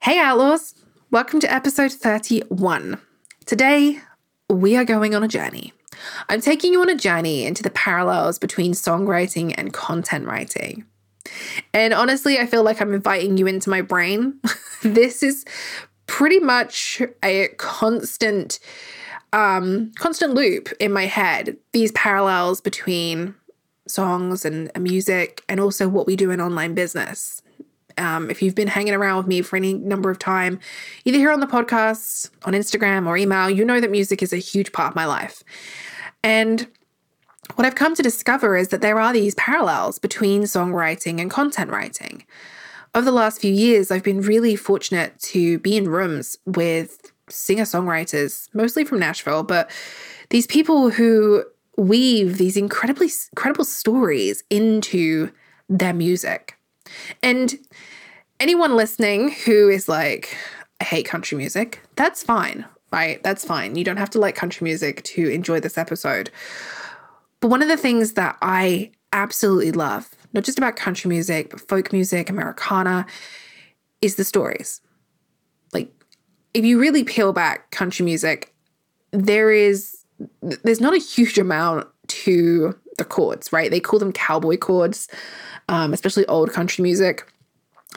Hey, Outlaws! Welcome to episode 31. Today, we are going on a journey. I'm taking you on a journey into the parallels between songwriting and content writing. And honestly, I feel like I'm inviting you into my brain. this is pretty much a constant um constant loop in my head these parallels between songs and music and also what we do in online business um, if you've been hanging around with me for any number of time, either here on the podcast, on Instagram, or email, you know that music is a huge part of my life. And what I've come to discover is that there are these parallels between songwriting and content writing. Over the last few years, I've been really fortunate to be in rooms with singer songwriters, mostly from Nashville, but these people who weave these incredibly incredible stories into their music. And anyone listening who is like, I hate country music, that's fine, right? That's fine. You don't have to like country music to enjoy this episode. But one of the things that I absolutely love, not just about country music, but folk music, Americana, is the stories. Like, if you really peel back country music, there is there's not a huge amount to the chords, right? They call them cowboy chords, um, especially old country music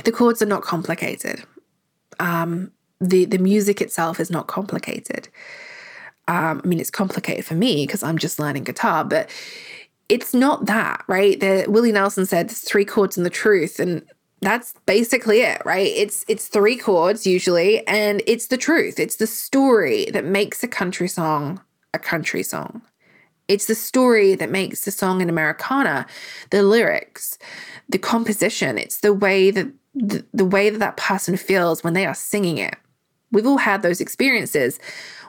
the chords are not complicated. Um, the the music itself is not complicated. Um, I mean, it's complicated for me because I'm just learning guitar, but it's not that, right? The, Willie Nelson said there's three chords and the truth, and that's basically it, right? It's it's three chords usually, and it's the truth. It's the story that makes a country song a country song. It's the story that makes the song an Americana, the lyrics, the composition. It's the way that the, way that that person feels when they are singing it. We've all had those experiences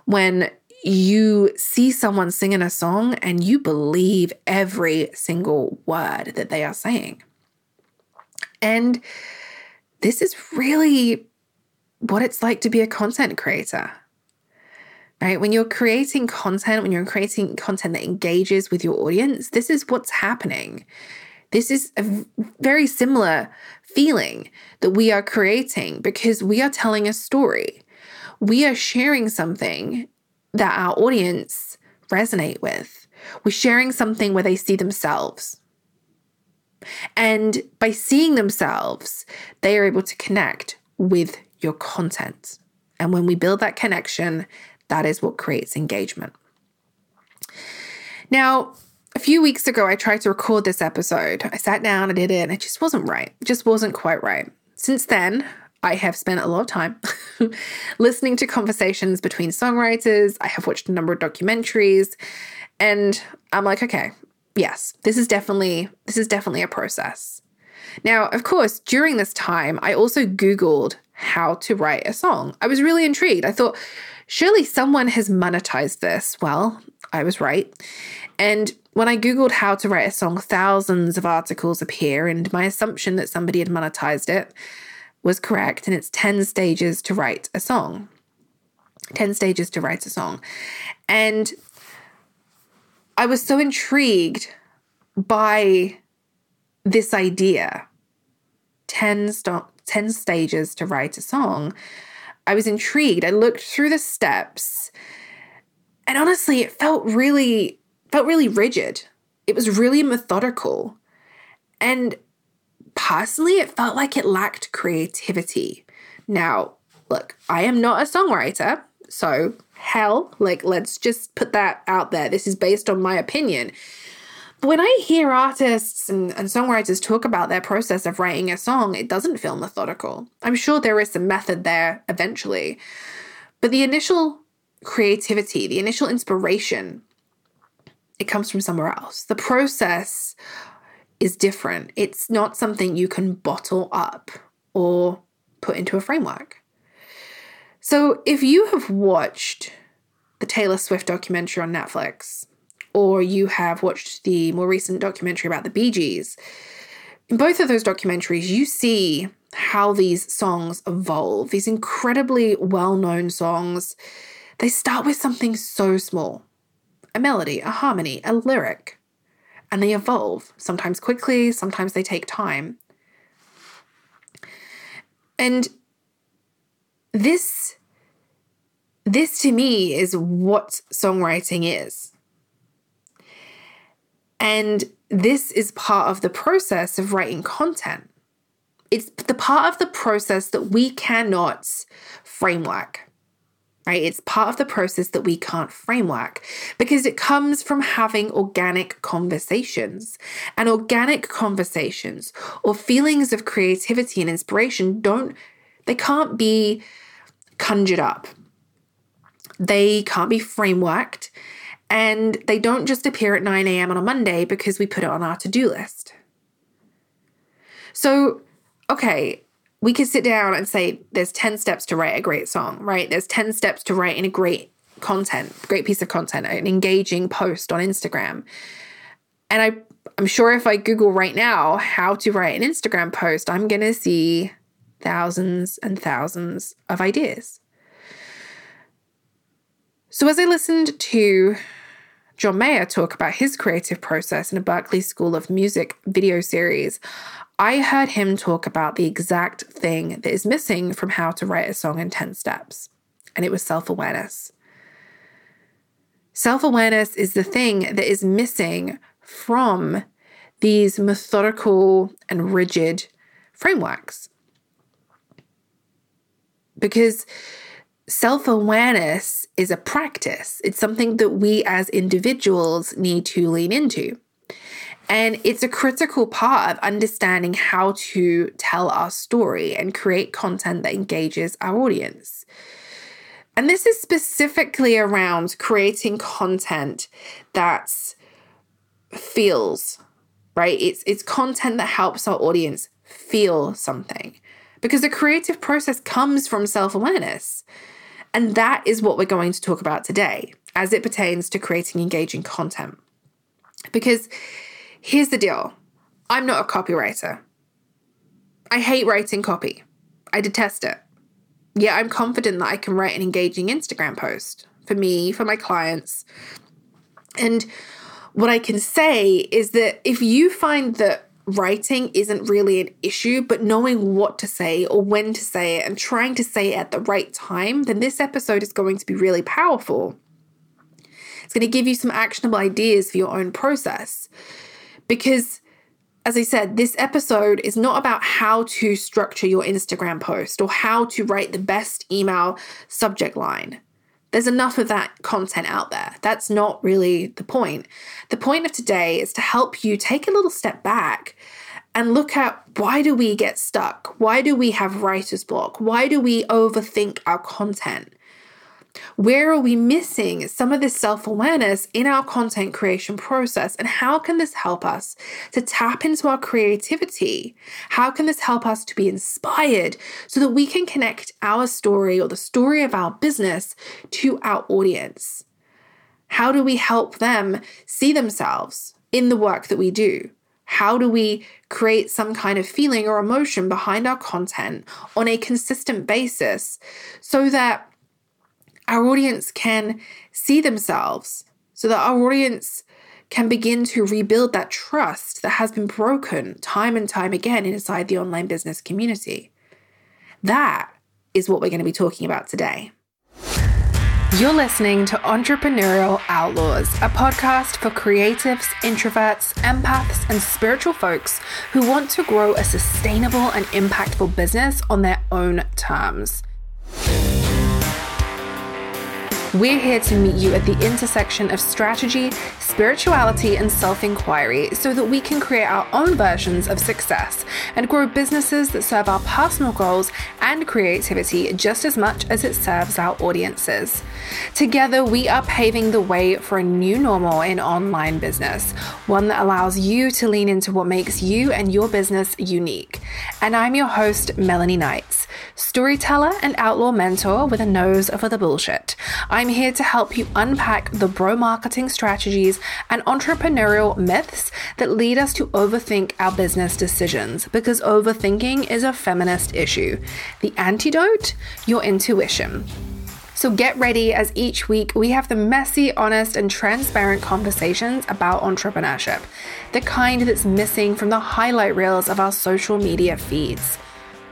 when you see someone singing a song and you believe every single word that they are saying. And this is really what it's like to be a content creator. Right? When you're creating content, when you're creating content that engages with your audience, this is what's happening. This is a very similar feeling that we are creating because we are telling a story. We are sharing something that our audience resonate with. We're sharing something where they see themselves. And by seeing themselves, they are able to connect with your content. And when we build that connection, that is what creates engagement. Now, a few weeks ago, I tried to record this episode. I sat down, I did it, and it just wasn't right. It just wasn't quite right. Since then, I have spent a lot of time listening to conversations between songwriters. I have watched a number of documentaries, and I'm like, okay, yes, this is definitely this is definitely a process. Now, of course, during this time, I also Googled how to write a song. I was really intrigued. I thought, surely someone has monetized this. Well, I was right. And when I Googled how to write a song, thousands of articles appear, and my assumption that somebody had monetized it was correct. And it's 10 stages to write a song. 10 stages to write a song. And I was so intrigued by this idea 10, st- 10 stages to write a song. I was intrigued. I looked through the steps, and honestly, it felt really felt really rigid. It was really methodical. And personally, it felt like it lacked creativity. Now, look, I am not a songwriter, so hell, like, let's just put that out there. This is based on my opinion. But when I hear artists and, and songwriters talk about their process of writing a song, it doesn't feel methodical. I'm sure there is some method there eventually. But the initial creativity, the initial inspiration, it comes from somewhere else. The process is different. It's not something you can bottle up or put into a framework. So if you have watched the Taylor Swift documentary on Netflix, or you have watched the more recent documentary about the Bee Gees, in both of those documentaries, you see how these songs evolve. These incredibly well known songs, they start with something so small a melody, a harmony, a lyric. And they evolve, sometimes quickly, sometimes they take time. And this this to me is what songwriting is. And this is part of the process of writing content. It's the part of the process that we cannot framework right? It's part of the process that we can't framework because it comes from having organic conversations. And organic conversations or feelings of creativity and inspiration don't, they can't be conjured up. They can't be frameworked. And they don't just appear at 9 a.m. on a Monday because we put it on our to do list. So, okay, we could sit down and say there's 10 steps to write a great song, right? There's 10 steps to writing a great content, great piece of content, an engaging post on Instagram. And I I'm sure if I Google right now how to write an Instagram post, I'm going to see thousands and thousands of ideas. So as I listened to John Mayer talk about his creative process in a Berklee School of Music video series, I heard him talk about the exact thing that is missing from how to write a song in 10 steps, and it was self awareness. Self awareness is the thing that is missing from these methodical and rigid frameworks. Because self awareness is a practice, it's something that we as individuals need to lean into. And it's a critical part of understanding how to tell our story and create content that engages our audience. And this is specifically around creating content that feels, right? It's it's content that helps our audience feel something. Because the creative process comes from self-awareness. And that is what we're going to talk about today as it pertains to creating engaging content. Because Here's the deal I'm not a copywriter. I hate writing copy, I detest it. Yet I'm confident that I can write an engaging Instagram post for me, for my clients. And what I can say is that if you find that writing isn't really an issue, but knowing what to say or when to say it and trying to say it at the right time, then this episode is going to be really powerful. It's going to give you some actionable ideas for your own process. Because, as I said, this episode is not about how to structure your Instagram post or how to write the best email subject line. There's enough of that content out there. That's not really the point. The point of today is to help you take a little step back and look at why do we get stuck? Why do we have writer's block? Why do we overthink our content? Where are we missing some of this self awareness in our content creation process? And how can this help us to tap into our creativity? How can this help us to be inspired so that we can connect our story or the story of our business to our audience? How do we help them see themselves in the work that we do? How do we create some kind of feeling or emotion behind our content on a consistent basis so that our audience can see themselves, so that our audience can begin to rebuild that trust that has been broken time and time again inside the online business community. That is what we're going to be talking about today. You're listening to Entrepreneurial Outlaws, a podcast for creatives, introverts, empaths, and spiritual folks who want to grow a sustainable and impactful business on their own terms. We're here to meet you at the intersection of strategy, spirituality, and self inquiry so that we can create our own versions of success and grow businesses that serve our personal goals and creativity just as much as it serves our audiences. Together, we are paving the way for a new normal in online business, one that allows you to lean into what makes you and your business unique. And I'm your host, Melanie Knights, storyteller and outlaw mentor with a nose for the bullshit. I'm here to help you unpack the bro marketing strategies and entrepreneurial myths that lead us to overthink our business decisions because overthinking is a feminist issue. The antidote? Your intuition. So get ready as each week we have the messy, honest, and transparent conversations about entrepreneurship, the kind that's missing from the highlight reels of our social media feeds.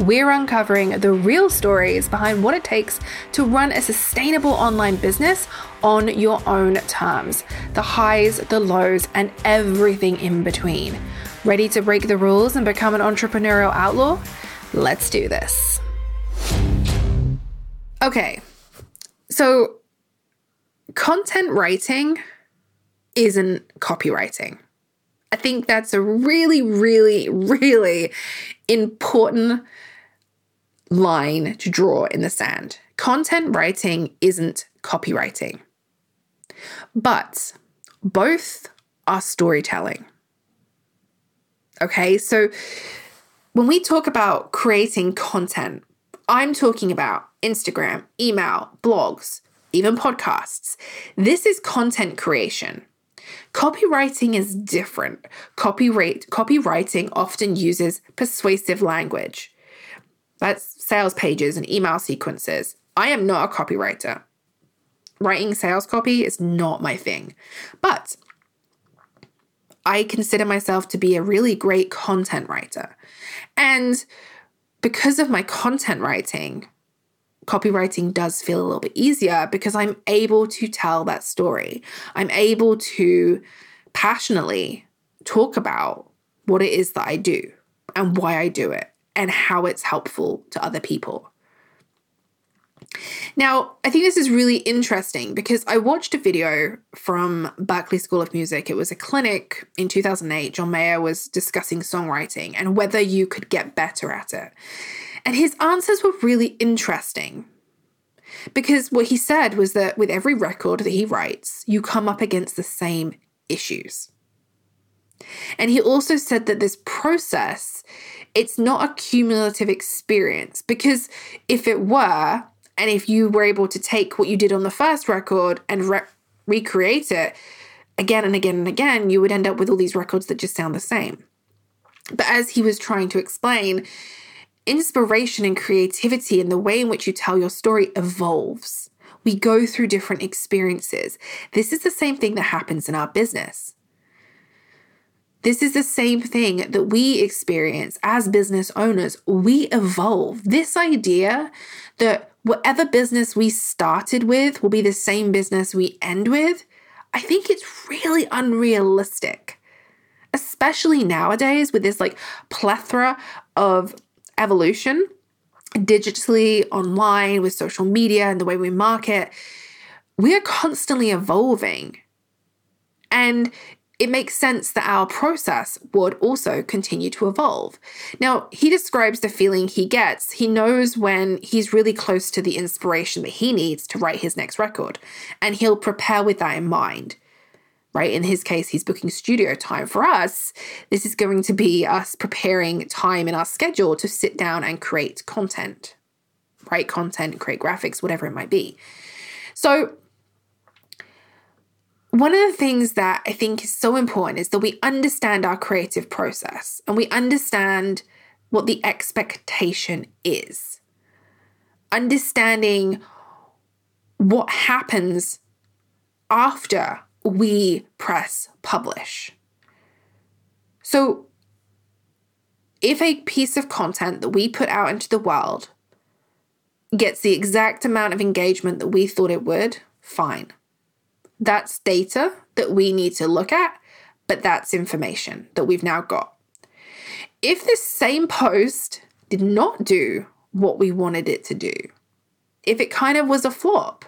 We're uncovering the real stories behind what it takes to run a sustainable online business on your own terms the highs, the lows, and everything in between. Ready to break the rules and become an entrepreneurial outlaw? Let's do this. Okay, so content writing isn't copywriting. I think that's a really, really, really important line to draw in the sand. Content writing isn't copywriting, but both are storytelling. Okay, so when we talk about creating content, I'm talking about Instagram, email, blogs, even podcasts. This is content creation. Copywriting is different. Copyright, copywriting often uses persuasive language. That's sales pages and email sequences. I am not a copywriter. Writing sales copy is not my thing. But I consider myself to be a really great content writer. And because of my content writing, copywriting does feel a little bit easier because I'm able to tell that story. I'm able to passionately talk about what it is that I do and why I do it and how it's helpful to other people. Now, I think this is really interesting because I watched a video from Berklee School of Music. It was a clinic in 2008. John Mayer was discussing songwriting and whether you could get better at it. And his answers were really interesting because what he said was that with every record that he writes, you come up against the same issues. And he also said that this process, it's not a cumulative experience because if it were, and if you were able to take what you did on the first record and re- recreate it again and again and again, you would end up with all these records that just sound the same. But as he was trying to explain, inspiration and creativity and the way in which you tell your story evolves. We go through different experiences. This is the same thing that happens in our business. This is the same thing that we experience as business owners. We evolve. This idea that whatever business we started with will be the same business we end with, I think it's really unrealistic. Especially nowadays with this like plethora of evolution digitally, online, with social media and the way we market, we are constantly evolving. And it makes sense that our process would also continue to evolve. Now, he describes the feeling he gets. He knows when he's really close to the inspiration that he needs to write his next record, and he'll prepare with that in mind right? In his case, he's booking studio time. For us, this is going to be us preparing time in our schedule to sit down and create content, write content, create graphics, whatever it might be. So, one of the things that I think is so important is that we understand our creative process and we understand what the expectation is. Understanding what happens after we press publish. So, if a piece of content that we put out into the world gets the exact amount of engagement that we thought it would, fine. That's data that we need to look at, but that's information that we've now got. If this same post did not do what we wanted it to do, if it kind of was a flop,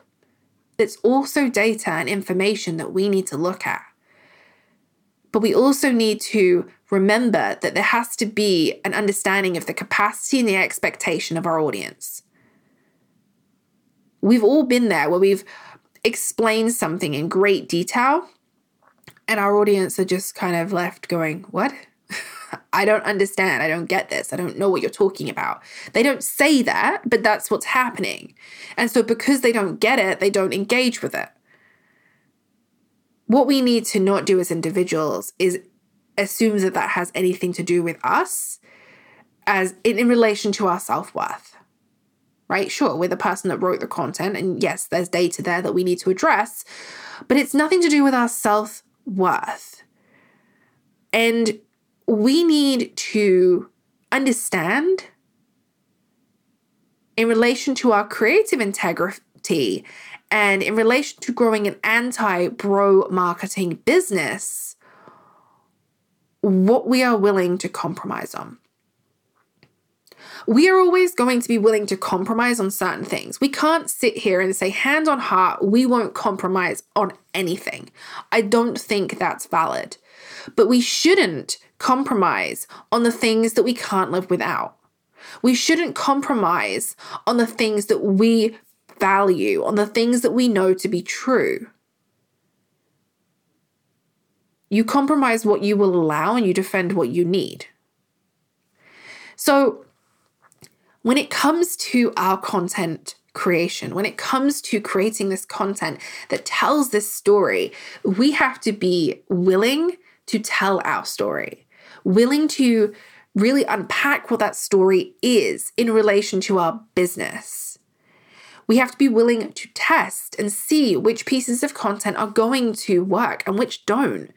it's also data and information that we need to look at. But we also need to remember that there has to be an understanding of the capacity and the expectation of our audience. We've all been there where we've explained something in great detail, and our audience are just kind of left going, What? I don't understand. I don't get this. I don't know what you're talking about. They don't say that, but that's what's happening. And so, because they don't get it, they don't engage with it. What we need to not do as individuals is assume that that has anything to do with us as in, in relation to our self-worth right sure we're the person that wrote the content and yes there's data there that we need to address but it's nothing to do with our self-worth and we need to understand in relation to our creative integrity and in relation to growing an anti bro marketing business, what we are willing to compromise on. We are always going to be willing to compromise on certain things. We can't sit here and say, hand on heart, we won't compromise on anything. I don't think that's valid. But we shouldn't compromise on the things that we can't live without. We shouldn't compromise on the things that we value, on the things that we know to be true. You compromise what you will allow and you defend what you need. So, when it comes to our content creation, when it comes to creating this content that tells this story, we have to be willing to tell our story, willing to really unpack what that story is in relation to our business. We have to be willing to test and see which pieces of content are going to work and which don't.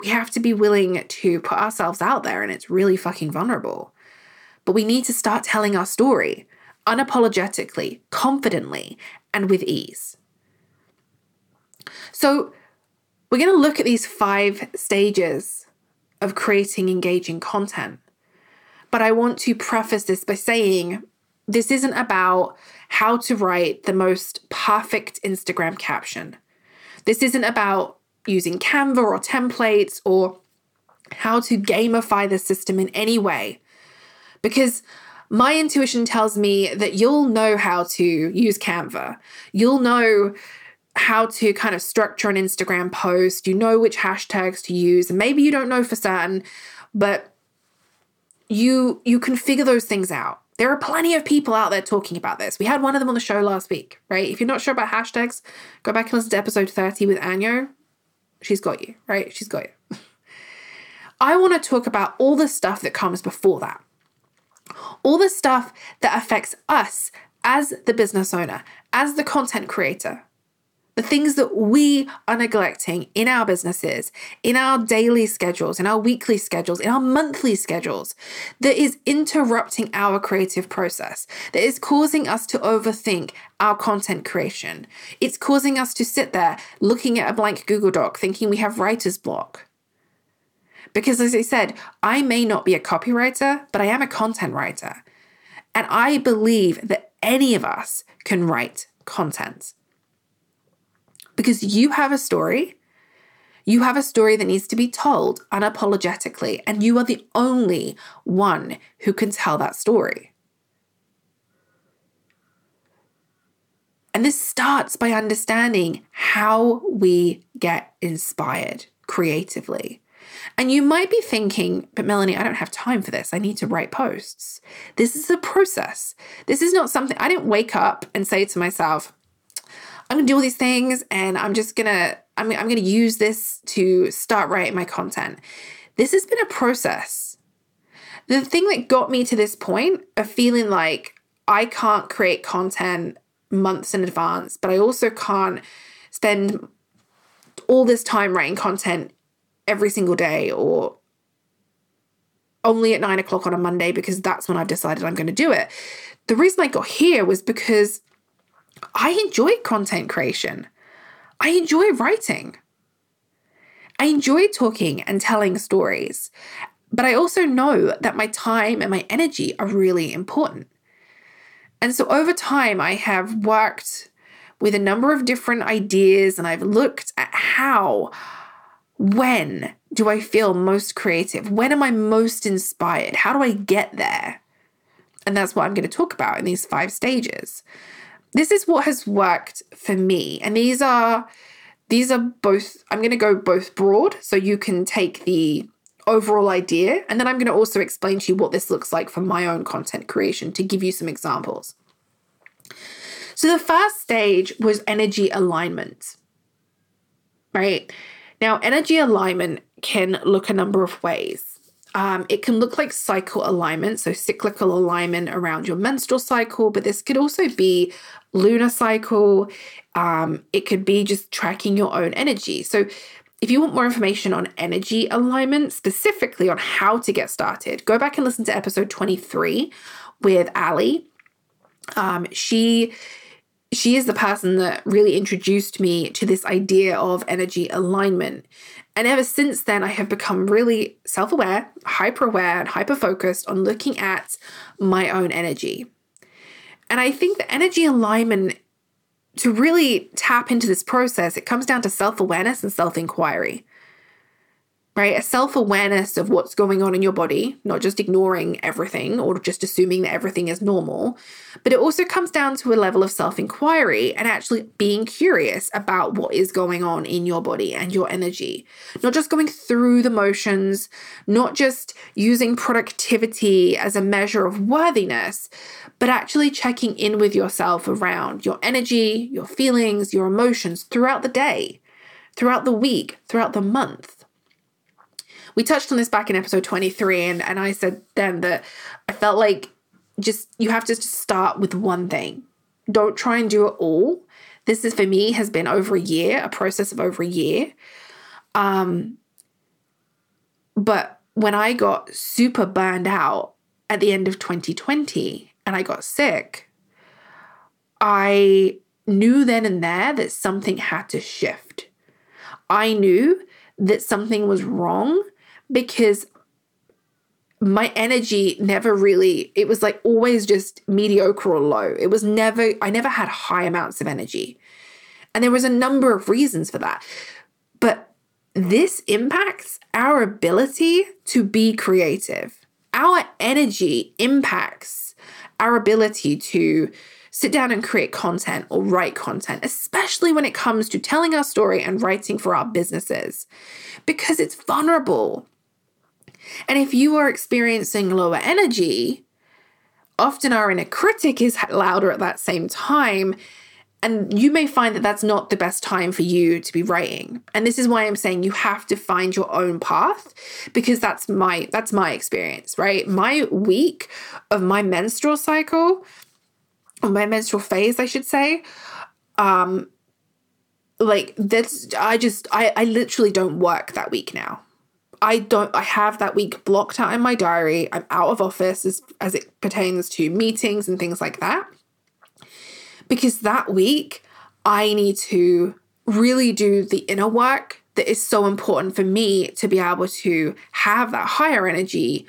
We have to be willing to put ourselves out there, and it's really fucking vulnerable. But we need to start telling our story unapologetically, confidently, and with ease. So, we're going to look at these five stages of creating engaging content. But I want to preface this by saying this isn't about how to write the most perfect Instagram caption. This isn't about using Canva or templates or how to gamify the system in any way. Because my intuition tells me that you'll know how to use Canva. You'll know how to kind of structure an Instagram post. You know which hashtags to use. Maybe you don't know for certain, but you you can figure those things out. There are plenty of people out there talking about this. We had one of them on the show last week, right? If you're not sure about hashtags, go back and listen to episode 30 with Anyo. She's got you, right? She's got you. I want to talk about all the stuff that comes before that. All the stuff that affects us as the business owner, as the content creator, the things that we are neglecting in our businesses, in our daily schedules, in our weekly schedules, in our monthly schedules, that is interrupting our creative process, that is causing us to overthink our content creation. It's causing us to sit there looking at a blank Google Doc thinking we have writer's block. Because as I said, I may not be a copywriter, but I am a content writer. And I believe that any of us can write content because you have a story. You have a story that needs to be told unapologetically, and you are the only one who can tell that story. And this starts by understanding how we get inspired creatively. And you might be thinking, but Melanie, I don't have time for this. I need to write posts. This is a process. This is not something I didn't wake up and say to myself, I'm gonna do all these things and I'm just gonna I'm, I'm gonna use this to start writing my content. This has been a process. The thing that got me to this point of feeling like I can't create content months in advance, but I also can't spend all this time writing content every single day or only at nine o'clock on a Monday because that's when I've decided I'm going to do it. The reason I got here was because I enjoy content creation. I enjoy writing. I enjoy talking and telling stories, but I also know that my time and my energy are really important. And so over time, I have worked with a number of different ideas and I've looked at how, when do I feel most creative? When am I most inspired? How do I get there? And that's what I'm going to talk about in these five stages this is what has worked for me. And these are these are both I'm going to go both broad so you can take the overall idea and then I'm going to also explain to you what this looks like for my own content creation to give you some examples. So the first stage was energy alignment. Right? Now, energy alignment can look a number of ways. Um, it can look like cycle alignment, so cyclical alignment around your menstrual cycle, but this could also be lunar cycle. Um, it could be just tracking your own energy. So, if you want more information on energy alignment, specifically on how to get started, go back and listen to episode 23 with Ali. Um, she she is the person that really introduced me to this idea of energy alignment. And ever since then, I have become really self aware, hyper aware, and hyper focused on looking at my own energy. And I think the energy alignment, to really tap into this process, it comes down to self awareness and self inquiry right? A self awareness of what's going on in your body, not just ignoring everything or just assuming that everything is normal. But it also comes down to a level of self inquiry and actually being curious about what is going on in your body and your energy. Not just going through the motions, not just using productivity as a measure of worthiness, but actually checking in with yourself around your energy, your feelings, your emotions throughout the day, throughout the week, throughout the month we touched on this back in episode 23 and, and i said then that i felt like just you have to start with one thing. Don't try and do it all. This is for me has been over a year a process of over a year. Um but when i got super burned out at the end of 2020 and i got sick i knew then and there that something had to shift. I knew that something was wrong because my energy never really it was like always just mediocre or low. It was never i never had high amounts of energy. And there was a number of reasons for that. But this impacts our ability to be creative. Our energy impacts our ability to sit down and create content or write content, especially when it comes to telling our story and writing for our businesses, because it's vulnerable. And if you are experiencing lower energy, often our inner critic is louder at that same time. And you may find that that's not the best time for you to be writing. And this is why I'm saying you have to find your own path because that's my that's my experience, right? My week of my menstrual cycle, or my menstrual phase, I should say, um like that's I just I I literally don't work that week now. I don't I have that week blocked out in my diary. I'm out of office as, as it pertains to meetings and things like that. Because that week I need to really do the inner work that is so important for me to be able to have that higher energy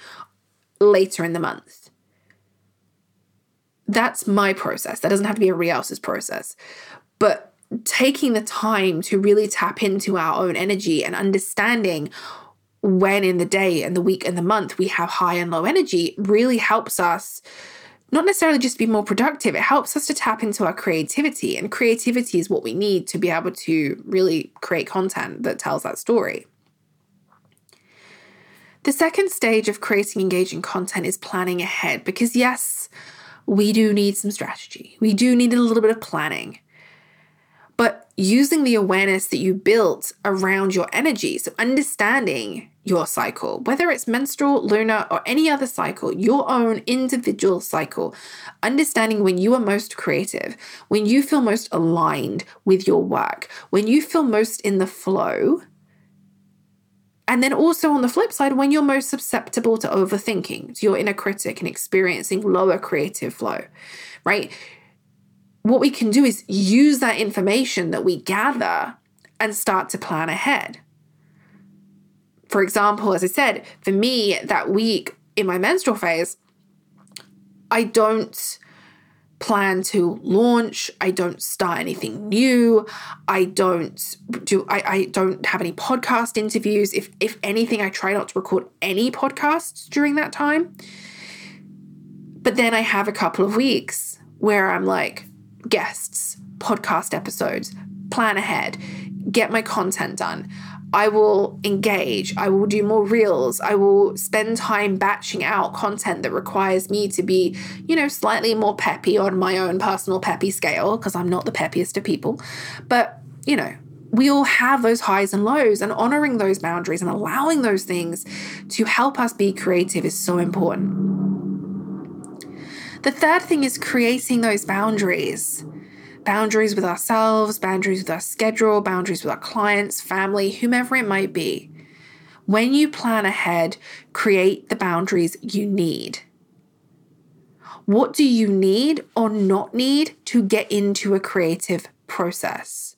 later in the month. That's my process. That doesn't have to be everybody else's process. But taking the time to really tap into our own energy and understanding when in the day and the week and the month we have high and low energy really helps us not necessarily just be more productive, it helps us to tap into our creativity. And creativity is what we need to be able to really create content that tells that story. The second stage of creating engaging content is planning ahead because, yes, we do need some strategy. We do need a little bit of planning but using the awareness that you built around your energy. So, understanding your cycle, whether it's menstrual, lunar, or any other cycle, your own individual cycle, understanding when you are most creative, when you feel most aligned with your work, when you feel most in the flow. And then also on the flip side, when you're most susceptible to overthinking, to your inner critic and experiencing lower creative flow, right? What we can do is use that information that we gather and start to plan ahead. For example, as I said, for me, that week in my menstrual phase, I don't plan to launch i don't start anything new i don't do I, I don't have any podcast interviews if if anything i try not to record any podcasts during that time but then i have a couple of weeks where i'm like guests, podcast episodes, plan ahead, get my content done. I will engage. I will do more reels. I will spend time batching out content that requires me to be, you know, slightly more peppy on my own personal peppy scale because I'm not the peppiest of people. But, you know, we all have those highs and lows, and honoring those boundaries and allowing those things to help us be creative is so important. The third thing is creating those boundaries boundaries with ourselves, boundaries with our schedule, boundaries with our clients, family, whomever it might be. When you plan ahead, create the boundaries you need. What do you need or not need to get into a creative process?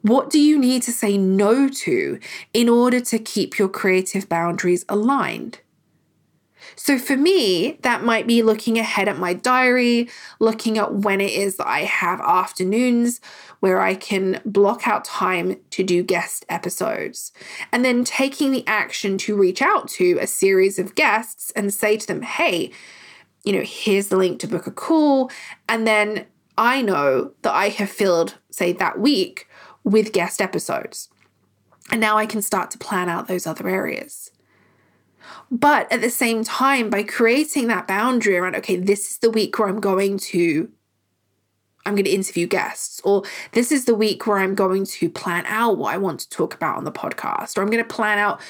What do you need to say no to in order to keep your creative boundaries aligned? So for me, that might be looking ahead at my diary, looking at when it is that I have afternoons where I can block out time to do guest episodes, and then taking the action to reach out to a series of guests and say to them, hey, you know, here's the link to book a call. And then I know that I have filled, say, that week with guest episodes. And now I can start to plan out those other areas. But at the same time, by creating that boundary around, okay, this is the week where I'm going to I'm going to interview guests, or this is the week where I'm going to plan out what I want to talk about on the podcast, or I'm going to plan out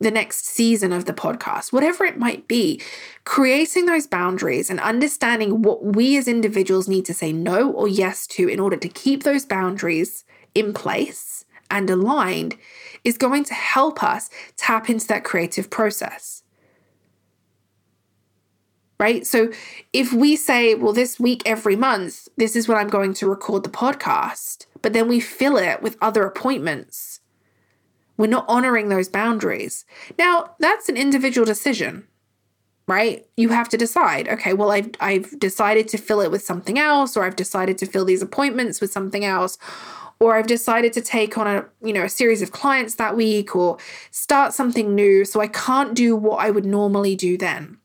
the next season of the podcast, whatever it might be, creating those boundaries and understanding what we as individuals need to say no or yes to in order to keep those boundaries in place and aligned is going to help us tap into that creative process. Right? So if we say, well, this week, every month, this is when I'm going to record the podcast, but then we fill it with other appointments, we're not honoring those boundaries. Now, that's an individual decision, right? You have to decide, okay, well, I've, I've decided to fill it with something else, or I've decided to fill these appointments with something else, or I've decided to take on a, you know, a series of clients that week or start something new, so I can't do what I would normally do then.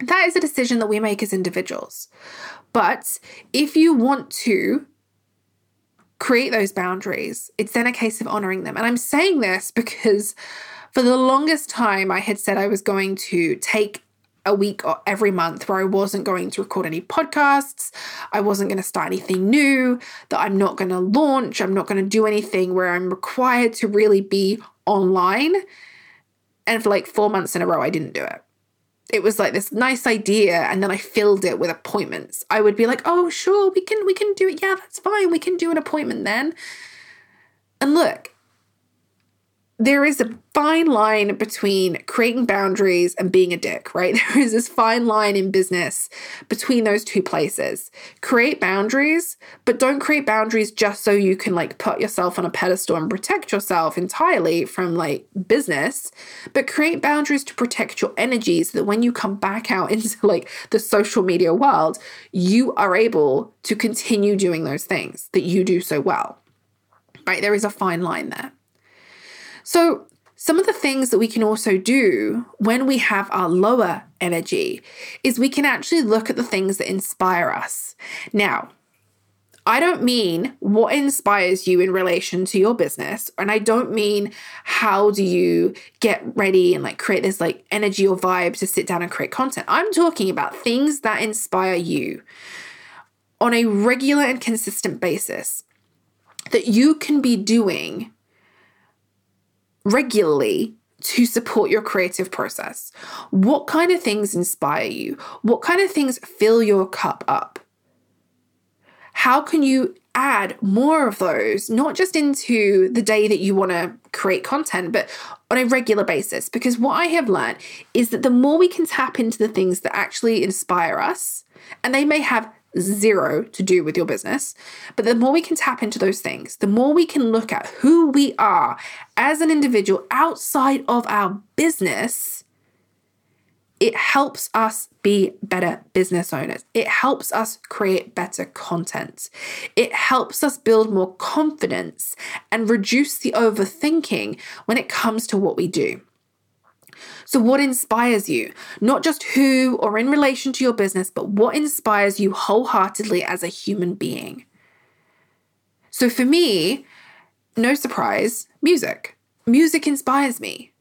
That is a decision that we make as individuals. But if you want to create those boundaries, it's then a case of honoring them. And I'm saying this because for the longest time, I had said I was going to take a week or every month where I wasn't going to record any podcasts, I wasn't going to start anything new, that I'm not going to launch, I'm not going to do anything where I'm required to really be online. And for like four months in a row, I didn't do it. It was like this nice idea, and then I filled it with appointments. I would be like, "Oh, sure, we can we can do it. Yeah, that's fine. We can do an appointment then." And look, there is a fine line between creating boundaries and being a dick, right? There is this fine line in business between those two places. Create boundaries, but don't create boundaries just so you can like put yourself on a pedestal and protect yourself entirely from like business, but create boundaries to protect your energy so that when you come back out into like the social media world, you are able to continue doing those things that you do so well. Right? There is a fine line there. So, some of the things that we can also do when we have our lower energy is we can actually look at the things that inspire us. Now, I don't mean what inspires you in relation to your business. And I don't mean how do you get ready and like create this like energy or vibe to sit down and create content. I'm talking about things that inspire you on a regular and consistent basis that you can be doing regularly to support your creative process? What kind of things inspire you? What kind of things fill your cup up? How can you add more of those, not just into the day that you want to create content, but on a regular basis? Because what I have learned is that the more we can tap into the things that actually inspire us, and they may have zero to do with your business. But the more we can tap into those things, the more we can look at who we are as an individual outside of our business, it helps us be better business owners. It helps us create better content. It helps us build more confidence and reduce the overthinking when it comes to what we do. So, what inspires you? Not just who or in relation to your business, but what inspires you wholeheartedly as a human being? So, for me, no surprise, music. Music inspires me.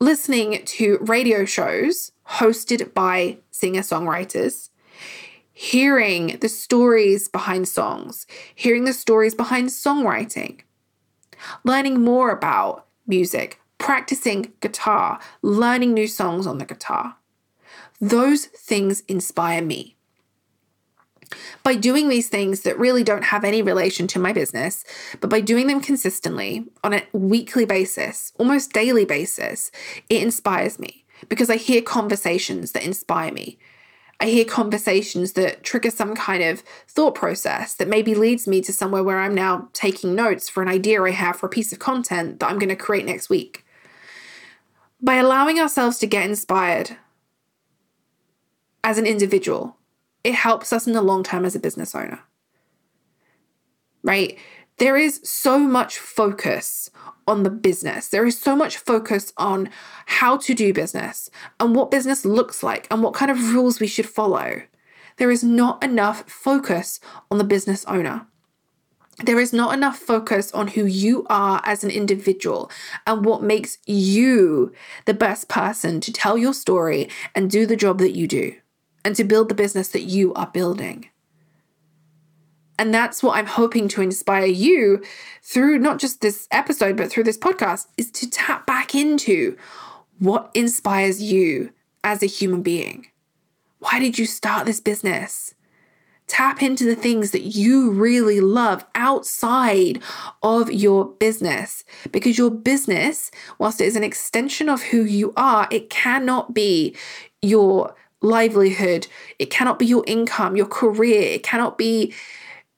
Listening to radio shows hosted by singer songwriters, hearing the stories behind songs, hearing the stories behind songwriting, learning more about music, practicing guitar, learning new songs on the guitar. Those things inspire me. By doing these things that really don't have any relation to my business, but by doing them consistently on a weekly basis, almost daily basis, it inspires me because I hear conversations that inspire me. I hear conversations that trigger some kind of thought process that maybe leads me to somewhere where I'm now taking notes for an idea I have for a piece of content that I'm going to create next week. By allowing ourselves to get inspired as an individual, it helps us in the long term as a business owner. Right? There is so much focus on the business. There is so much focus on how to do business and what business looks like and what kind of rules we should follow. There is not enough focus on the business owner. There is not enough focus on who you are as an individual and what makes you the best person to tell your story and do the job that you do and to build the business that you are building. And that's what I'm hoping to inspire you through not just this episode, but through this podcast is to tap back into what inspires you as a human being. Why did you start this business? Tap into the things that you really love outside of your business because your business, whilst it is an extension of who you are, it cannot be your livelihood, it cannot be your income, your career, it cannot be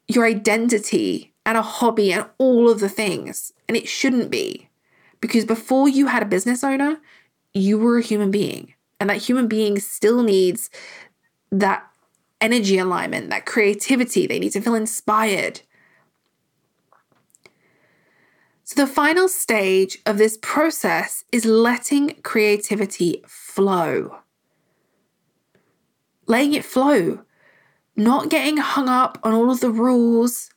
your identity and a hobby and all of the things. And it shouldn't be. Because before you had a business owner, you were a human being. And that human being still needs that energy alignment, that creativity. They need to feel inspired. So, the final stage of this process is letting creativity flow. Letting it flow not getting hung up on all of the rules,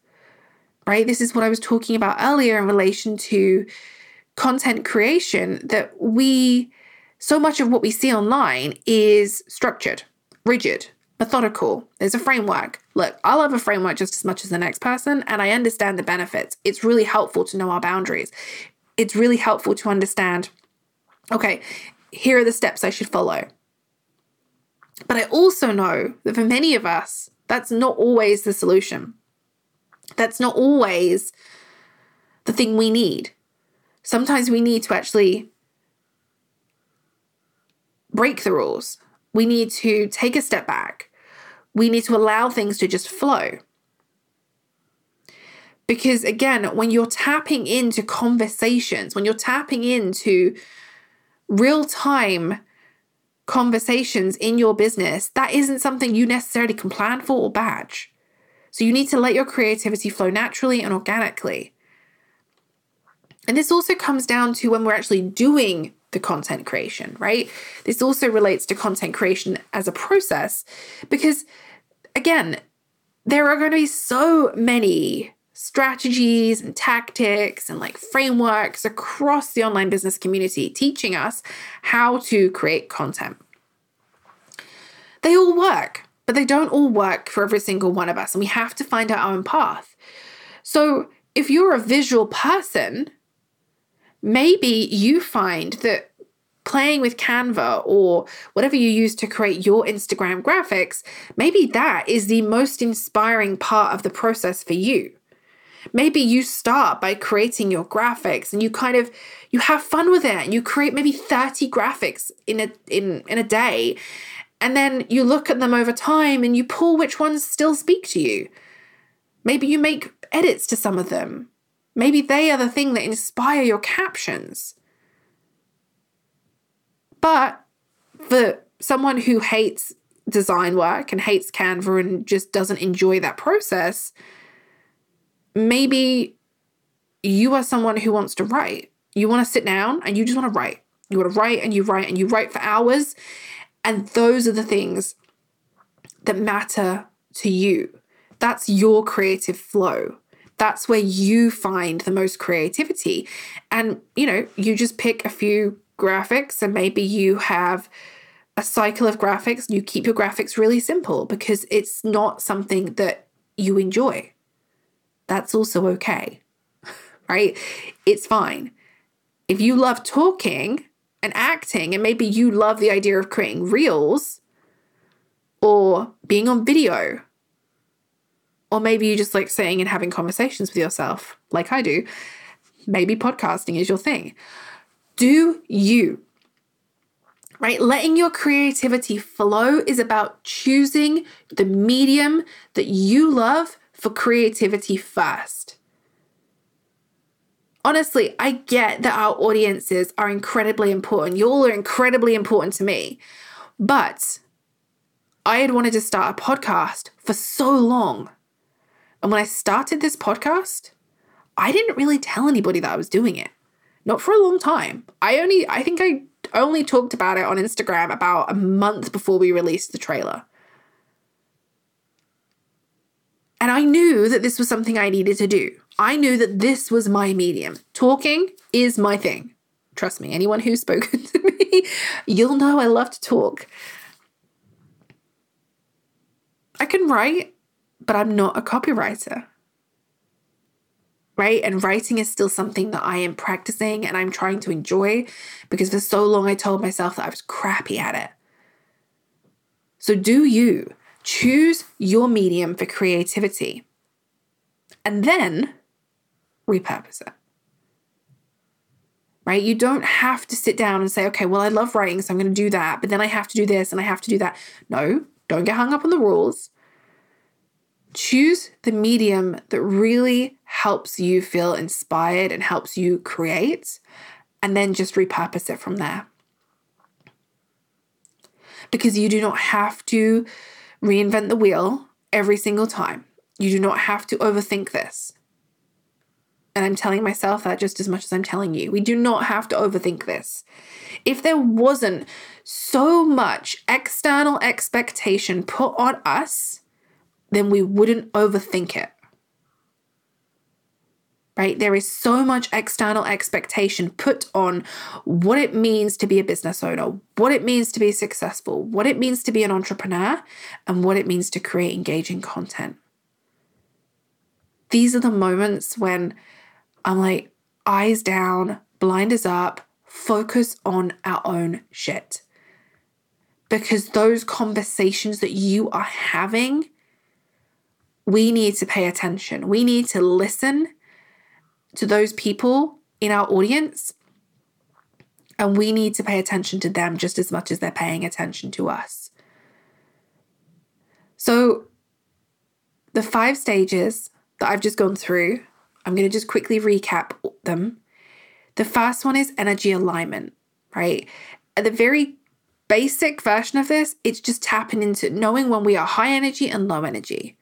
right? This is what I was talking about earlier in relation to content creation that we, so much of what we see online is structured, rigid, methodical. There's a framework. Look, I love a framework just as much as the next person, and I understand the benefits. It's really helpful to know our boundaries. It's really helpful to understand okay, here are the steps I should follow. But I also know that for many of us, that's not always the solution. That's not always the thing we need. Sometimes we need to actually break the rules. We need to take a step back. We need to allow things to just flow. Because again, when you're tapping into conversations, when you're tapping into real time conversations in your business, that isn't something you necessarily can plan for or badge. So you need to let your creativity flow naturally and organically. And this also comes down to when we're actually doing the content creation, right? This also relates to content creation as a process because, again, there are going to be so many strategies and tactics and like frameworks across the online business community teaching us how to create content. They all work, but they don't all work for every single one of us, and we have to find our own path. So, if you're a visual person, maybe you find that playing with Canva or whatever you use to create your Instagram graphics, maybe that is the most inspiring part of the process for you. Maybe you start by creating your graphics and you kind of you have fun with it and you create maybe 30 graphics in a in in a day and then you look at them over time and you pull which ones still speak to you. Maybe you make edits to some of them. Maybe they are the thing that inspire your captions. But for someone who hates design work and hates Canva and just doesn't enjoy that process, maybe you are someone who wants to write. You want to sit down and you just want to write. You want to write and you write and you write for hours. And those are the things that matter to you. That's your creative flow. That's where you find the most creativity. And, you know, you just pick a few graphics and maybe you have a cycle of graphics. You keep your graphics really simple because it's not something that you enjoy that's also okay, right? It's fine. If you love talking and acting, and maybe you love the idea of creating reels or being on video, or maybe you just like saying and having conversations with yourself, like I do, maybe podcasting is your thing. Do you? right? Letting your creativity flow is about choosing the medium that you love for creativity first. Honestly, I get that our audiences are incredibly important. You all are incredibly important to me. But I had wanted to start a podcast for so long. And when I started this podcast, I didn't really tell anybody that I was doing it. Not for a long time. I only, I think I only talked about it on Instagram about a month before we released the trailer. And I knew that this was something I needed to do. I knew that this was my medium. Talking is my thing. Trust me, anyone who's spoken to me, you'll know I love to talk. I can write, but I'm not a copywriter. Right? And writing is still something that I am practicing and I'm trying to enjoy because for so long I told myself that I was crappy at it. So, do you choose your medium for creativity and then repurpose it? Right? You don't have to sit down and say, okay, well, I love writing, so I'm going to do that, but then I have to do this and I have to do that. No, don't get hung up on the rules. Choose the medium that really helps you feel inspired and helps you create, and then just repurpose it from there. Because you do not have to reinvent the wheel every single time. You do not have to overthink this. And I'm telling myself that just as much as I'm telling you. We do not have to overthink this. If there wasn't so much external expectation put on us, then we wouldn't overthink it. Right? There is so much external expectation put on what it means to be a business owner, what it means to be successful, what it means to be an entrepreneur, and what it means to create engaging content. These are the moments when I'm like, eyes down, blinders up, focus on our own shit. Because those conversations that you are having, we need to pay attention. We need to listen to those people in our audience and we need to pay attention to them just as much as they're paying attention to us. So, the five stages that I've just gone through I'm going to just quickly recap them. The first one is energy alignment, right? At the very basic version of this, it's just tapping into knowing when we are high energy and low energy.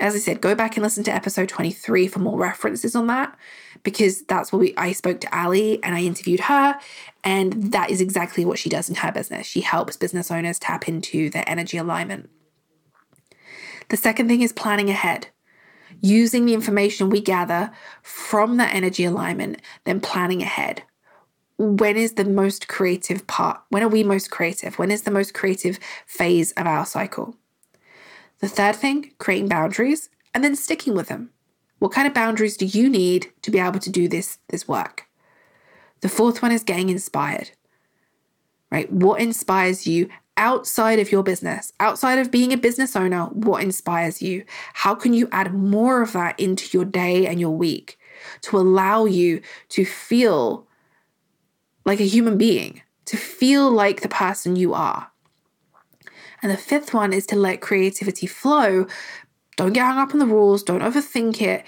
As I said, go back and listen to episode 23 for more references on that because that's what we I spoke to Ali and I interviewed her and that is exactly what she does in her business. She helps business owners tap into their energy alignment. The second thing is planning ahead using the information we gather from that energy alignment, then planning ahead. When is the most creative part? When are we most creative? When is the most creative phase of our cycle? The third thing, creating boundaries and then sticking with them. What kind of boundaries do you need to be able to do this, this work? The fourth one is getting inspired. Right? What inspires you outside of your business, outside of being a business owner, what inspires you? How can you add more of that into your day and your week to allow you to feel like a human being, to feel like the person you are? And the fifth one is to let creativity flow. Don't get hung up on the rules, don't overthink it.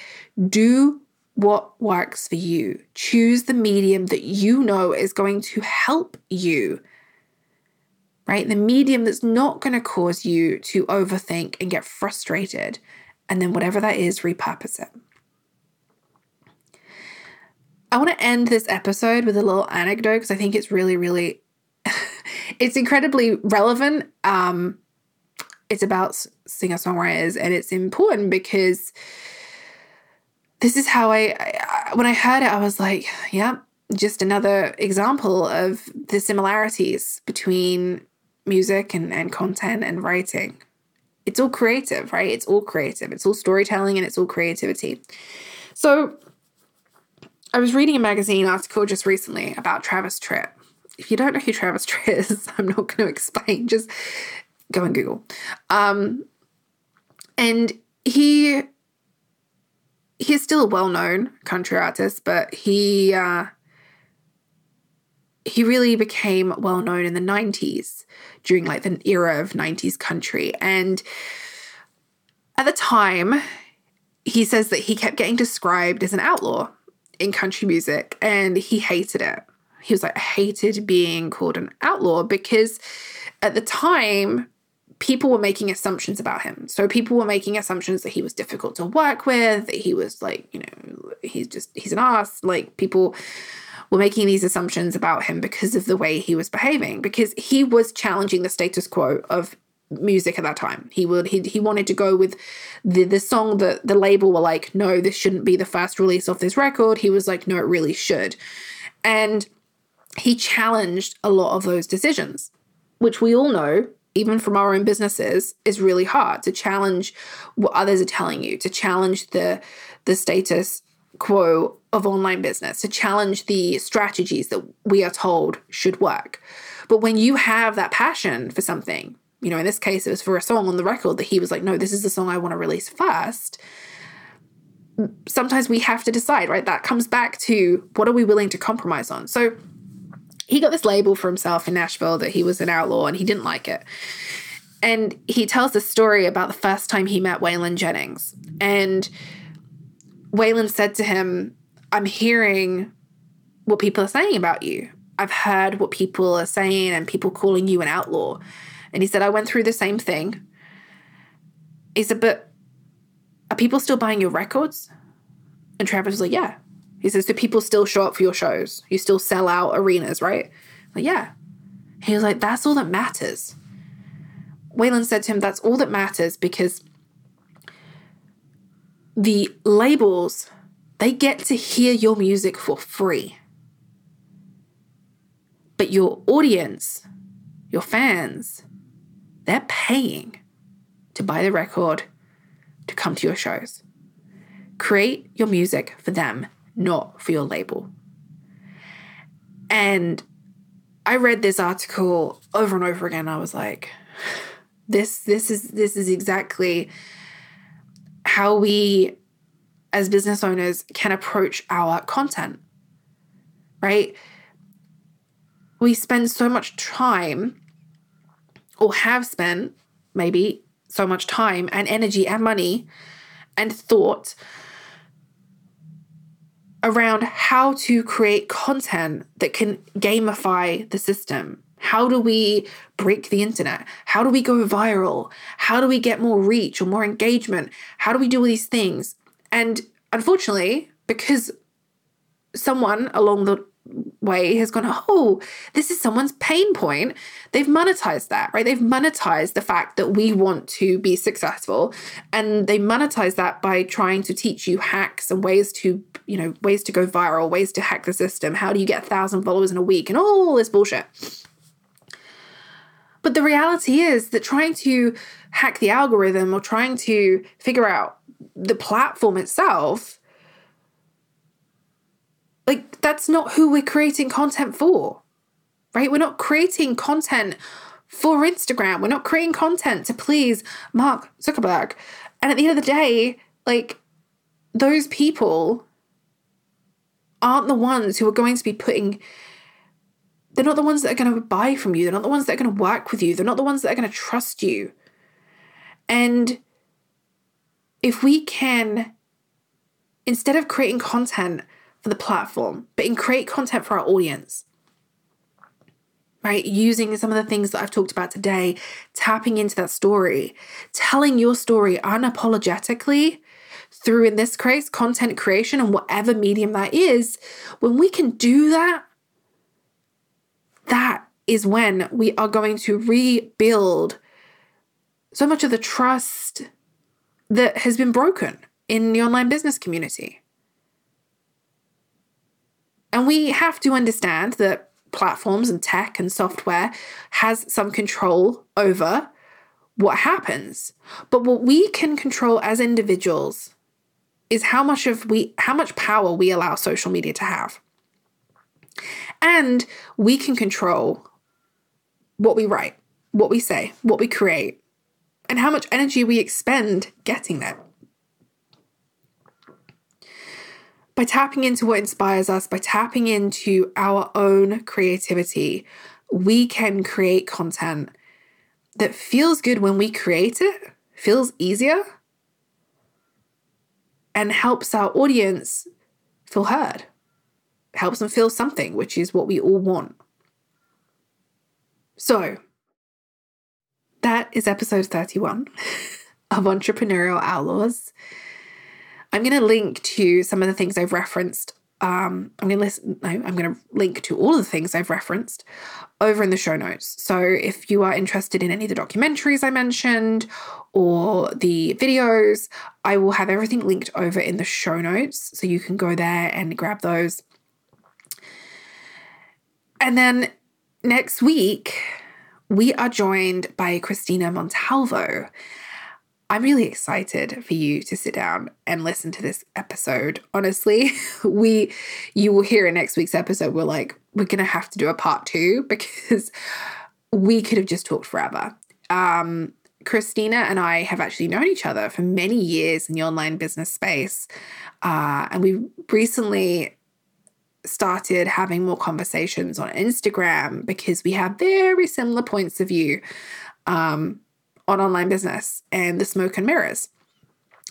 Do what works for you. Choose the medium that you know is going to help you right? The medium that's not going to cause you to overthink and get frustrated. And then, whatever that is, repurpose it. I want to end this episode with a little anecdote because I think it's really, really, it's incredibly relevant. Um, it's about singer songwriters and it's important because this is how I, I, when I heard it, I was like, yeah, just another example of the similarities between music and, and content and writing. It's all creative, right? It's all creative. It's all storytelling and it's all creativity. So I was reading a magazine article just recently about Travis Tritt. If you don't know who Travis Tritt is, I'm not going to explain. Just go and Google. Um, and he he's still a well-known country artist, but he uh, he really became well known in the 90s during like the era of 90s country. And at the time, he says that he kept getting described as an outlaw in country music and he hated it. He was like, hated being called an outlaw because at the time, people were making assumptions about him. So people were making assumptions that he was difficult to work with, that he was like, you know, he's just, he's an ass. Like people were making these assumptions about him because of the way he was behaving, because he was challenging the status quo of music at that time. He would he, he wanted to go with the the song that the label were like, no, this shouldn't be the first release of this record. He was like, no, it really should. And he challenged a lot of those decisions, which we all know, even from our own businesses, is really hard to challenge what others are telling you, to challenge the the status quo of online business, to challenge the strategies that we are told should work. But when you have that passion for something, you know, in this case, it was for a song on the record that he was like, no, this is the song I want to release first. Sometimes we have to decide, right? That comes back to what are we willing to compromise on? So he got this label for himself in Nashville that he was an outlaw and he didn't like it. And he tells the story about the first time he met Waylon Jennings. And Waylon said to him, I'm hearing what people are saying about you. I've heard what people are saying and people calling you an outlaw. And he said, I went through the same thing. He said, but are people still buying your records? And Travis was like, yeah. He says, do people still show up for your shows? You still sell out arenas, right? Like, yeah. He was like, that's all that matters. Waylon said to him, that's all that matters because the labels, they get to hear your music for free. But your audience, your fans, they're paying to buy the record, to come to your shows. Create your music for them, not for your label. And I read this article over and over again. I was like, this this is this is exactly how we as business owners can approach our content. Right? We spend so much time or have spent maybe so much time and energy and money and thought around how to create content that can gamify the system. How do we break the internet? How do we go viral? How do we get more reach or more engagement? How do we do all these things? And unfortunately, because someone along the way has gone, oh, this is someone's pain point. They've monetized that, right? They've monetized the fact that we want to be successful. And they monetize that by trying to teach you hacks and ways to, you know, ways to go viral, ways to hack the system. How do you get a thousand followers in a week and all this bullshit. But the reality is that trying to hack the algorithm or trying to figure out the platform itself like, that's not who we're creating content for, right? We're not creating content for Instagram. We're not creating content to please Mark Zuckerberg. And at the end of the day, like, those people aren't the ones who are going to be putting they're not the ones that are going to buy from you. They're not the ones that are going to work with you. They're not the ones that are going to trust you. And if we can, instead of creating content for the platform, but in create content for our audience. Right? Using some of the things that I've talked about today, tapping into that story, telling your story unapologetically through, in this case, content creation and whatever medium that is. When we can do that, that is when we are going to rebuild so much of the trust that has been broken in the online business community. And we have to understand that platforms and tech and software has some control over what happens. But what we can control as individuals is how much of we how much power we allow social media to have. And we can control what we write, what we say, what we create, and how much energy we expend getting there. By tapping into what inspires us, by tapping into our own creativity, we can create content that feels good when we create it, feels easier, and helps our audience feel heard, helps them feel something, which is what we all want. So, that is episode 31 of Entrepreneurial Outlaws. I'm going to link to some of the things I've referenced. Um, I'm going to listen. No, I'm going to link to all of the things I've referenced over in the show notes. So if you are interested in any of the documentaries I mentioned or the videos, I will have everything linked over in the show notes, so you can go there and grab those. And then next week, we are joined by Christina Montalvo. I'm really excited for you to sit down and listen to this episode. Honestly, we you will hear in next week's episode we're like we're going to have to do a part 2 because we could have just talked forever. Um Christina and I have actually known each other for many years in the online business space. Uh, and we recently started having more conversations on Instagram because we have very similar points of view. Um, on online business and the smoke and mirrors.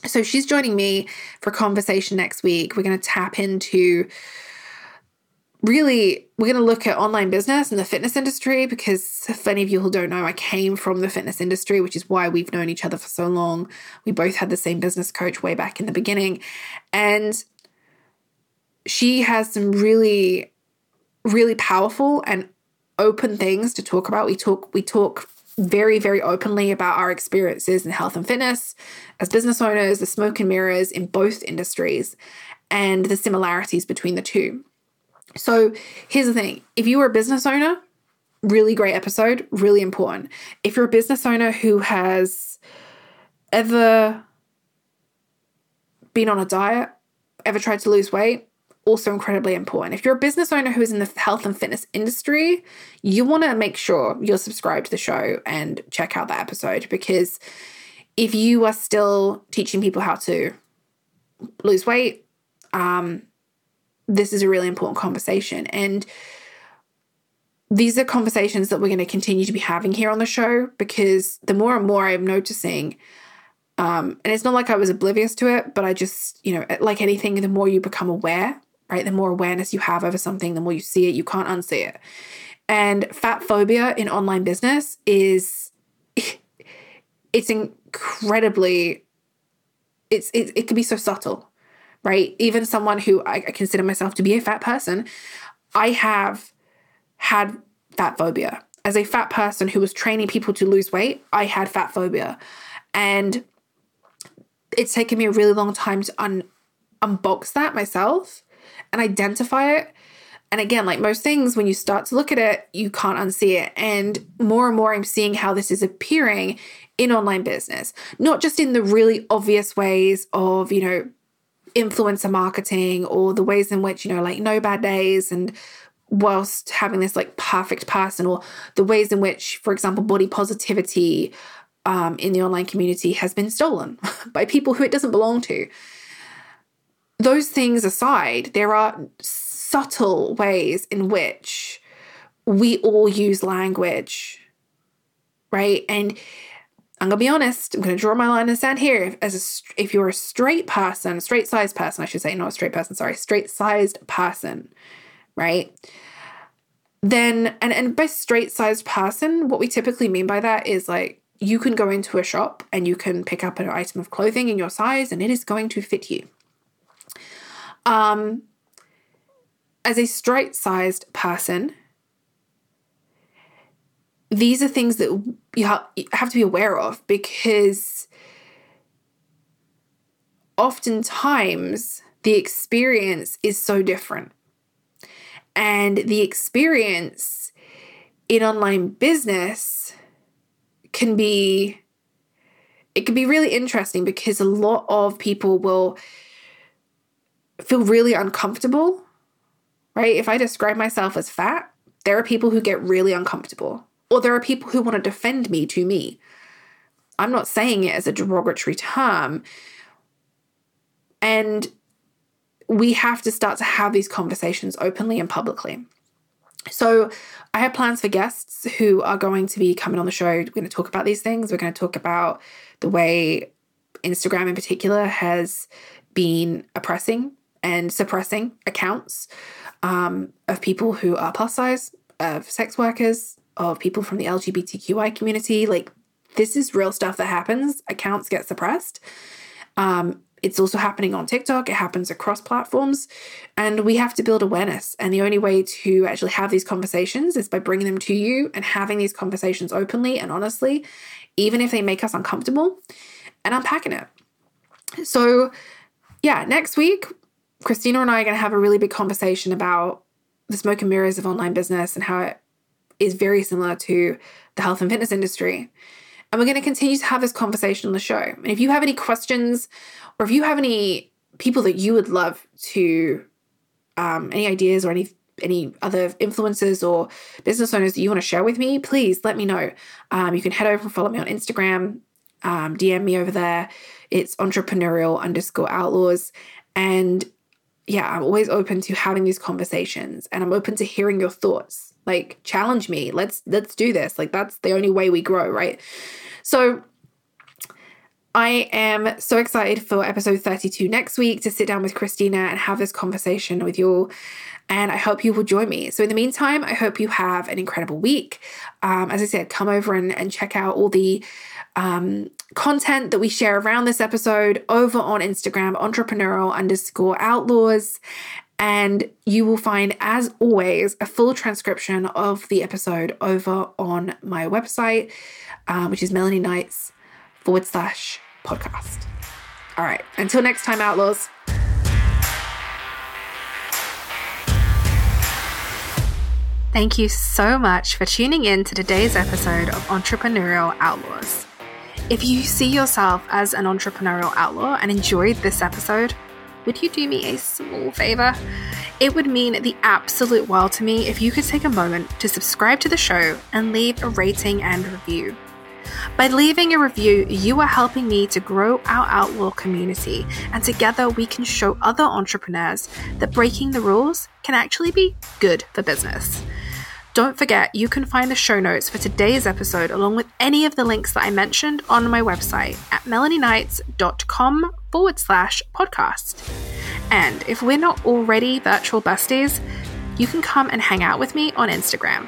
So she's joining me for conversation next week. We're going to tap into really, we're going to look at online business and the fitness industry because if any of you who don't know, I came from the fitness industry, which is why we've known each other for so long. We both had the same business coach way back in the beginning. And she has some really, really powerful and open things to talk about. We talk, we talk very, very openly about our experiences in health and fitness as business owners, the smoke and mirrors in both industries, and the similarities between the two. So here's the thing if you are a business owner, really great episode, really important. If you're a business owner who has ever been on a diet, ever tried to lose weight, also incredibly important. If you're a business owner who is in the health and fitness industry, you want to make sure you're subscribed to the show and check out that episode because if you are still teaching people how to lose weight, um, this is a really important conversation. And these are conversations that we're going to continue to be having here on the show because the more and more I'm noticing, um, and it's not like I was oblivious to it, but I just, you know, like anything, the more you become aware right? The more awareness you have over something, the more you see it, you can't unsee it. And fat phobia in online business is it's incredibly it's it, it can be so subtle, right? Even someone who I, consider myself to be a fat person, I have had fat phobia. As a fat person who was training people to lose weight, I had fat phobia. And it's taken me a really long time to un- unbox that myself and identify it. And again, like most things, when you start to look at it, you can't unsee it. And more and more, I'm seeing how this is appearing in online business, not just in the really obvious ways of, you know, influencer marketing or the ways in which, you know, like no bad days and whilst having this like perfect person, or the ways in which, for example, body positivity um, in the online community has been stolen by people who it doesn't belong to those things aside, there are subtle ways in which we all use language, right? And I'm gonna be honest. I'm gonna draw my line in the sand here. As a, if you're a straight person, a straight sized person, I should say, not a straight person. Sorry, straight sized person, right? Then, and and by straight sized person, what we typically mean by that is like you can go into a shop and you can pick up an item of clothing in your size, and it is going to fit you. Um, as a straight sized person, these are things that you have to be aware of because oftentimes the experience is so different. And the experience in online business can be it can be really interesting because a lot of people will feel really uncomfortable, right? If I describe myself as fat, there are people who get really uncomfortable, or there are people who want to defend me to me. I'm not saying it as a derogatory term. And we have to start to have these conversations openly and publicly. So, I have plans for guests who are going to be coming on the show. We're going to talk about these things. We're going to talk about the way Instagram, in particular, has been oppressing and suppressing accounts um, of people who are plus size, of sex workers, of people from the LGBTQI community. Like, this is real stuff that happens. Accounts get suppressed. Um, it's also happening on TikTok. It happens across platforms. And we have to build awareness. And the only way to actually have these conversations is by bringing them to you and having these conversations openly and honestly, even if they make us uncomfortable, and unpacking it. So, yeah, next week, Christina and I are going to have a really big conversation about the smoke and mirrors of online business and how it is very similar to the health and fitness industry. And we're going to continue to have this conversation on the show. And if you have any questions or if you have any people that you would love to, um, any ideas or any any other influencers or business owners that you want to share with me, please let me know. Um, you can head over and follow me on Instagram, um, DM me over there. It's entrepreneurial underscore outlaws. And yeah, I'm always open to having these conversations and I'm open to hearing your thoughts. Like challenge me. Let's let's do this. Like that's the only way we grow, right? So I am so excited for episode 32 next week to sit down with Christina and have this conversation with you all. And I hope you will join me. So, in the meantime, I hope you have an incredible week. Um, as I said, come over and, and check out all the um, content that we share around this episode over on Instagram, entrepreneurial underscore outlaws. And you will find, as always, a full transcription of the episode over on my website, um, which is Melanie Knights forward slash podcast. All right, until next time, outlaws. Thank you so much for tuning in to today's episode of Entrepreneurial Outlaws. If you see yourself as an entrepreneurial outlaw and enjoyed this episode, would you do me a small favor? It would mean the absolute world to me if you could take a moment to subscribe to the show and leave a rating and review. By leaving a review, you are helping me to grow our outlaw community, and together we can show other entrepreneurs that breaking the rules can actually be good for business. Don't forget, you can find the show notes for today's episode along with any of the links that I mentioned on my website at melanieknights.com forward slash podcast. And if we're not already virtual besties, you can come and hang out with me on Instagram.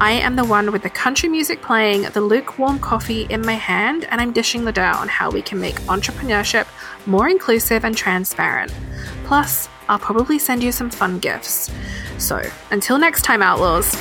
I am the one with the country music playing, the lukewarm coffee in my hand, and I'm dishing the dirt on how we can make entrepreneurship more inclusive and transparent. Plus, I'll probably send you some fun gifts. So, until next time, Outlaws.